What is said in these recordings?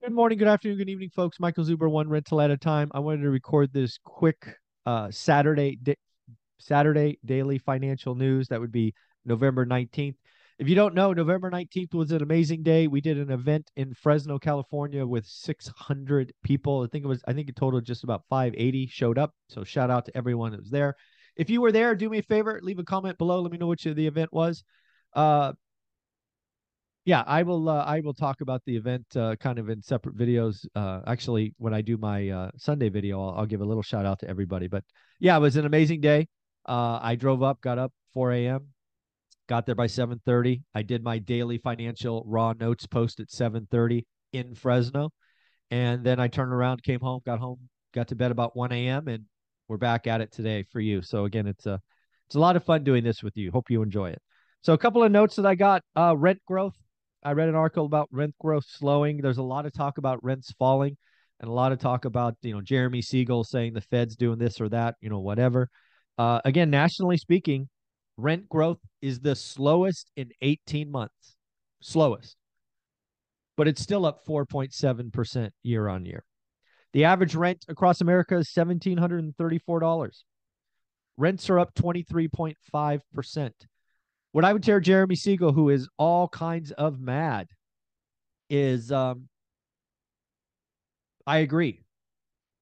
Good morning, good afternoon, good evening, folks. Michael Zuber, one rental at a time. I wanted to record this quick uh, Saturday da- Saturday daily financial news. That would be November 19th. If you don't know, November 19th was an amazing day. We did an event in Fresno, California with 600 people. I think it was, I think it totaled just about 580 showed up. So shout out to everyone that was there. If you were there, do me a favor, leave a comment below. Let me know which the event was. Uh, yeah, I will. Uh, I will talk about the event uh, kind of in separate videos. Uh, actually, when I do my uh, Sunday video, I'll, I'll, give a little shout out to everybody. But yeah, it was an amazing day. Uh, I drove up, got up 4 a.m., got there by 7:30. I did my daily financial raw notes post at 7:30 in Fresno, and then I turned around, came home, got home, got to bed about 1 a.m., and we're back at it today for you. So again, it's a it's a lot of fun doing this with you. Hope you enjoy it. So a couple of notes that I got: uh, rent growth I read an article about rent growth slowing. There's a lot of talk about rents falling and a lot of talk about, you know, Jeremy Siegel saying the Fed's doing this or that, you know, whatever. Uh, again, nationally speaking, rent growth is the slowest in 18 months. Slowest. But it's still up 4.7% year on year. The average rent across America is $1,734. Rents are up 23.5%. What I would tell Jeremy Siegel, who is all kinds of mad, is um, I agree.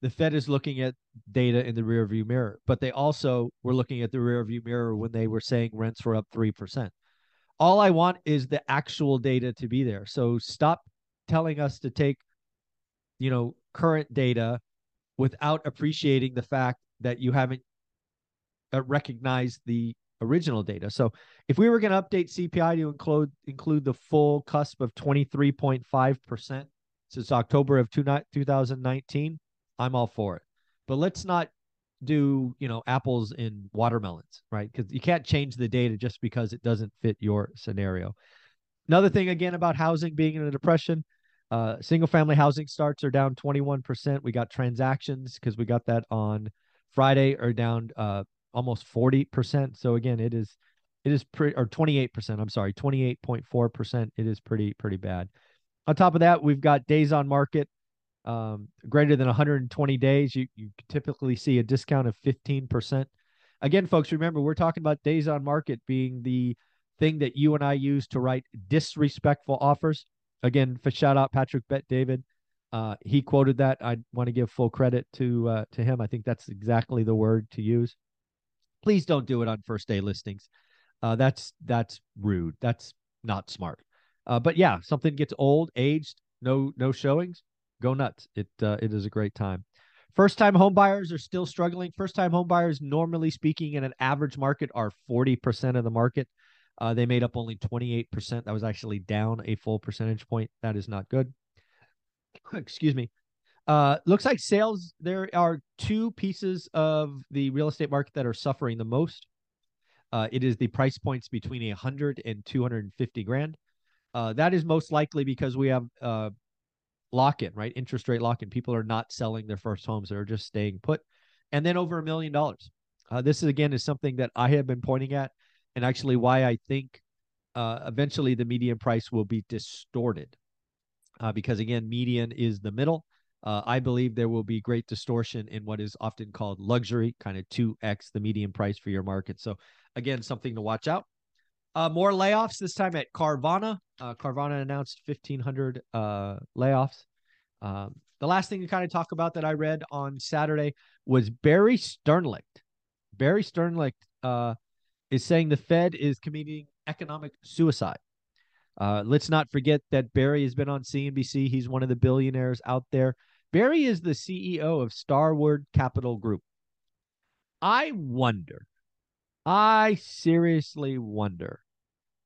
The Fed is looking at data in the rearview mirror, but they also were looking at the rearview mirror when they were saying rents were up 3%. All I want is the actual data to be there. So stop telling us to take, you know, current data without appreciating the fact that you haven't uh, recognized the original data. So if we were going to update CPI to include include the full cusp of 23.5% since October of two, 2019, I'm all for it. But let's not do, you know, apples and watermelons, right? Cuz you can't change the data just because it doesn't fit your scenario. Another thing again about housing being in a depression, uh, single family housing starts are down 21%. We got transactions because we got that on Friday are down uh, almost 40%. So again, it is it is pretty or 28%, I'm sorry, 28.4%. It is pretty pretty bad. On top of that, we've got days on market um, greater than 120 days. You you typically see a discount of 15%. Again, folks, remember we're talking about days on market being the thing that you and I use to write disrespectful offers. Again, for shout out Patrick Bet David. Uh, he quoted that. I want to give full credit to uh, to him. I think that's exactly the word to use. Please don't do it on first day listings. Uh, that's that's rude. That's not smart. Uh, but yeah, something gets old, aged, no no showings, go nuts. It uh, it is a great time. First time home buyers are still struggling. First time home buyers, normally speaking, in an average market, are 40% of the market. Uh, they made up only 28%. That was actually down a full percentage point. That is not good. Excuse me. Uh, looks like sales. There are two pieces of the real estate market that are suffering the most. Uh, it is the price points between a hundred and two hundred and fifty grand. Uh, that is most likely because we have uh, lock in, right? Interest rate lock in. People are not selling their first homes; they're just staying put. And then over a million dollars. Uh, this is again is something that I have been pointing at, and actually why I think uh, eventually the median price will be distorted, because again, median is the middle uh, I believe there will be great distortion in what is often called luxury, kind of 2x the median price for your market. So, again, something to watch out. Uh, more layoffs this time at Carvana. Uh, Carvana announced 1,500 uh, layoffs. Um, the last thing to kind of talk about that I read on Saturday was Barry Sternlicht. Barry Sternlicht uh, is saying the Fed is committing economic suicide. Uh, let's not forget that Barry has been on CNBC. He's one of the billionaires out there. Barry is the CEO of Starwood Capital Group. I wonder, I seriously wonder,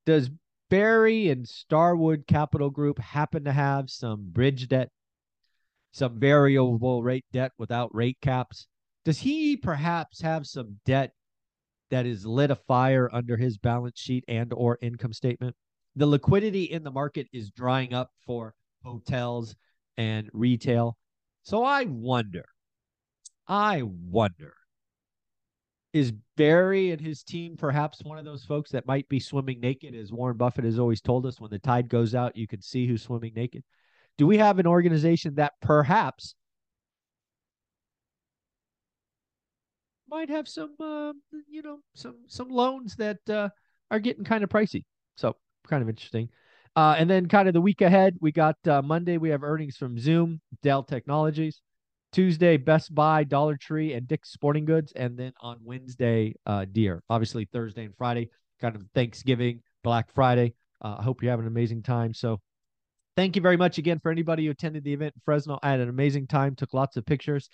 does Barry and Starwood Capital Group happen to have some bridge debt, some variable rate debt without rate caps? Does he perhaps have some debt that is lit a fire under his balance sheet and or income statement? The liquidity in the market is drying up for hotels and retail. So I wonder, I wonder, is Barry and his team perhaps one of those folks that might be swimming naked, as Warren Buffett has always told us when the tide goes out, you can see who's swimming naked? Do we have an organization that perhaps might have some, uh, you know, some some loans that uh, are getting kind of pricey? So kind of interesting. Uh, and then kind of the week ahead, we got uh, Monday, we have earnings from Zoom, Dell Technologies. Tuesday, Best Buy, Dollar Tree, and Dick's Sporting Goods. And then on Wednesday, uh, Deere. Obviously, Thursday and Friday, kind of Thanksgiving, Black Friday. Uh, I hope you have an amazing time. So thank you very much again for anybody who attended the event in Fresno. I had an amazing time, took lots of pictures.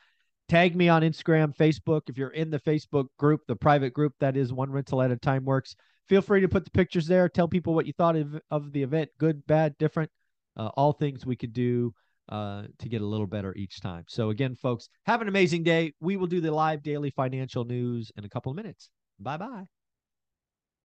Tag me on Instagram, Facebook. If you're in the Facebook group, the private group that is one rental at a time works, feel free to put the pictures there. Tell people what you thought of, of the event good, bad, different, uh, all things we could do uh, to get a little better each time. So, again, folks, have an amazing day. We will do the live daily financial news in a couple of minutes. Bye bye.